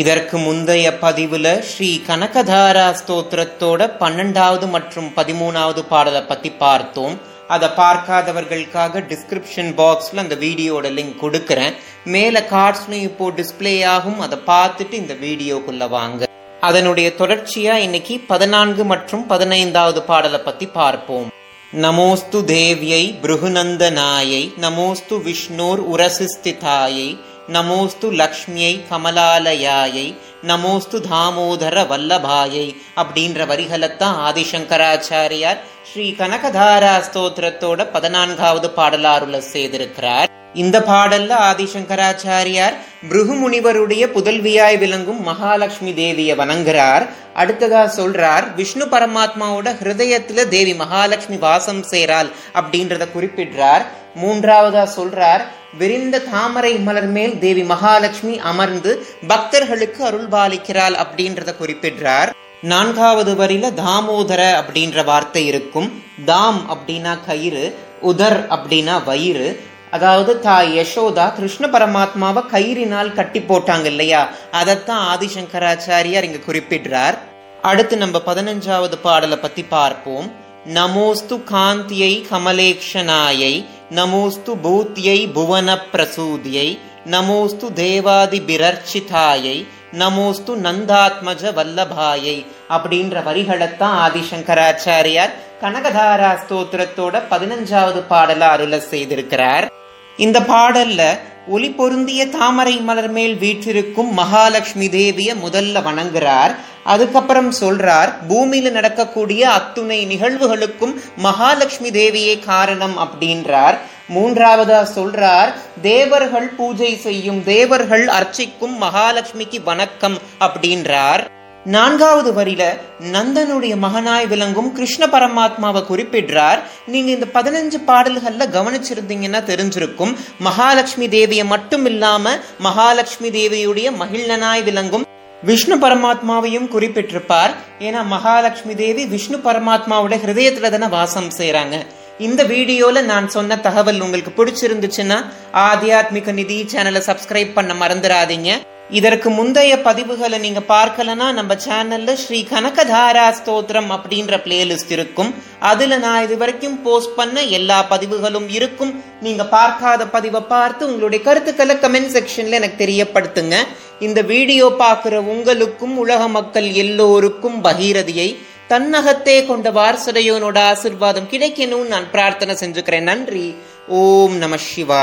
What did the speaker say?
இதற்கு முந்தைய பதிவுல ஸ்ரீ கனகதாரா ஸ்தோத்திரத்தோட பன்னெண்டாவது மற்றும் பதிமூணாவது பாடலை பத்தி பார்த்தோம். அதை பார்க்காதவர்களுக்காக டிஸ்கிரிப்ஷன் பாக்ஸ்ல அந்த வீடியோட லிங்க் கொடுக்குறேன். மேல கார்ட்ஸ்னு இப்போ டிஸ்பிளே ஆகும். அதை பார்த்துட்டு இந்த வீடியோக்குள்ள வாங்க. அதனுடைய தொடர்ச்சியா இன்னைக்கு பதினான்கு மற்றும் பதினைந்தாவது பாடலை பத்தி பார்ப்போம். நமோஸ்து தேவ்யை பிருகுநந்தனாயை நமோஸ்து விஷ்ணோர் உரசிஸ்திதாயை நமோஸ்து லக்ஷ்மியை கமலாலயாயை நமோஸ்து தாமோதர வல்லபாயை அப்படின்ற வரிகளைத்தான் ஆதிசங்கராச்சாரியார் ஸ்ரீ கனகதாரா ஸ்தோத்திரத்தோட பதினான்காவது பாடலாருல செய்திருக்கிறார். இந்த பாடல்ல ஆதிசங்கராச்சாரியார் பிருகு முனிவருடைய புதல்வியாய் விளங்கும் மகாலட்சுமி தேவிய வணங்குறார். அடுத்ததா சொல்றார் விஷ்ணு பரமாத்மாவோட ஹிருதயத்துல தேவி மகாலட்சுமி வாசம் செய்கிறாள் அப்படின்றத குறிப்பிடுறார். மூன்றாவதா சொல்றார் விரிந்த தாமரை மலர் மேல் தேவி மகாலட்சுமி அமர்ந்து பக்தர்களுக்கு அருள் பாலிக்கிறாள் அப்படின்றத குறிப்பிடுறார். நான்காவது வரியில தாமோதர அப்படின்ற வார்த்தை இருக்கும். தாம் அப்படின்னா கயிறு உதர் அப்படின்னா வயிறு. அதாவது தாய் யசோதா கிருஷ்ண பரமாத்மாவை கயிறினால் கட்டி போட்டாங்க இல்லையா? அதைத்தான் ஆதிசங்கராச்சாரியார் இங்க குறிப்பிடுறார். அடுத்து நம்ம பதினஞ்சாவது பாடலை பத்தி பார்ப்போம். நமோஸ்து காந்தியை கமலேக்ஷனாயை நமோஸ்து பூத்தியை புவன பிரசூதியை நமோஸ்து தேவாதி பிரர்ச்சிதாயை நமோஸ்து நந்தாத்மஜ வல்லபாயை அப்படின்ற வரிகளைத்தான் ஆதிசங்கராச்சாரியார் கனகதாரா ஸ்தோத்திரத்தோட பதினஞ்சாவது பாடல அருள செய்திருக்கிறார். இந்த பாடல்ல ஒளி பொருந்திய தாமரை மலர் மேல் வீற்றிருக்கும் மகாலட்சுமி தேவிய முதல்ல வணங்குறார். அதுக்கப்புறம் சொல்றார் பூமியில நடக்கக்கூடிய அத்துணை நிகழ்வுகளுக்கும் மகாலட்சுமி தேவியே காரணம் அப்படின்றார். மூன்றாவதா சொல்றார் தேவர்கள் பூஜை செய்யும் தேவர்கள் அர்ச்சிக்கும் மகாலட்சுமிக்கு வணக்கம் அப்படின்றார். நான்காவது வரியில நந்தனுடைய மகனாய் விளங்கும் கிருஷ்ண பரமாத்மாவை குறிப்பிடுறார். நீங்க இந்த பதினஞ்சு பாடல்கள்ல கவனிச்சிருந்தீங்கன்னா தெரிஞ்சிருக்கும். மகாலட்சுமி தேவியை மட்டும் இல்லாம மகாலட்சுமி தேவியுடைய மகிழ்நனாய் விளங்கும் விஷ்ணு பரமாத்மாவையும் குறிப்பிட்டிருப்பார். ஏன்னா மகாலட்சுமி தேவி விஷ்ணு பரமாத்மாவோட ஹிருதயத்துல தானே வாசம் செய்யறாங்க இந்த வீடியோல நான் சொன்ன தகவல் உங்களுக்கு பிடிச்சிருந்துச்சுன்னா ஆத்தியாத்மிக நிதி சேனலை சப்ஸ்கிரைப் பண்ண மறந்துடாதீங்க. இதற்கு முந்தைய பதிவுகளை நீங்க பார்க்கலனா நம்ம சேனல்ல ஸ்ரீ கனகதாரா ஸ்தோத்திரம் அப்படின்ற பிளேலிஸ்ட் இருக்கும். அதுல நான் இது வரைக்கும் போஸ்ட் பண்ண எல்லா பதிவுகளும் இருக்கும். நீங்க பார்க்காத பதிவை பார்த்து உங்களுடைய கருத்துக்களை கமெண்ட் செக்ஷன்ல எனக்கு தெரியப்படுத்துங்க. இந்த வீடியோ பார்க்கிற உங்களுக்கும் உலக மக்கள் எல்லோருக்கும் பகீரதியை தன்னகத்தே கொண்ட வாரசுடையோனோட ஆசிர்வாதம் கிடைக்கணும்னு நான் பிரார்த்தனை செஞ்சுக்கிறேன். நன்றி. ஓம் நம சிவா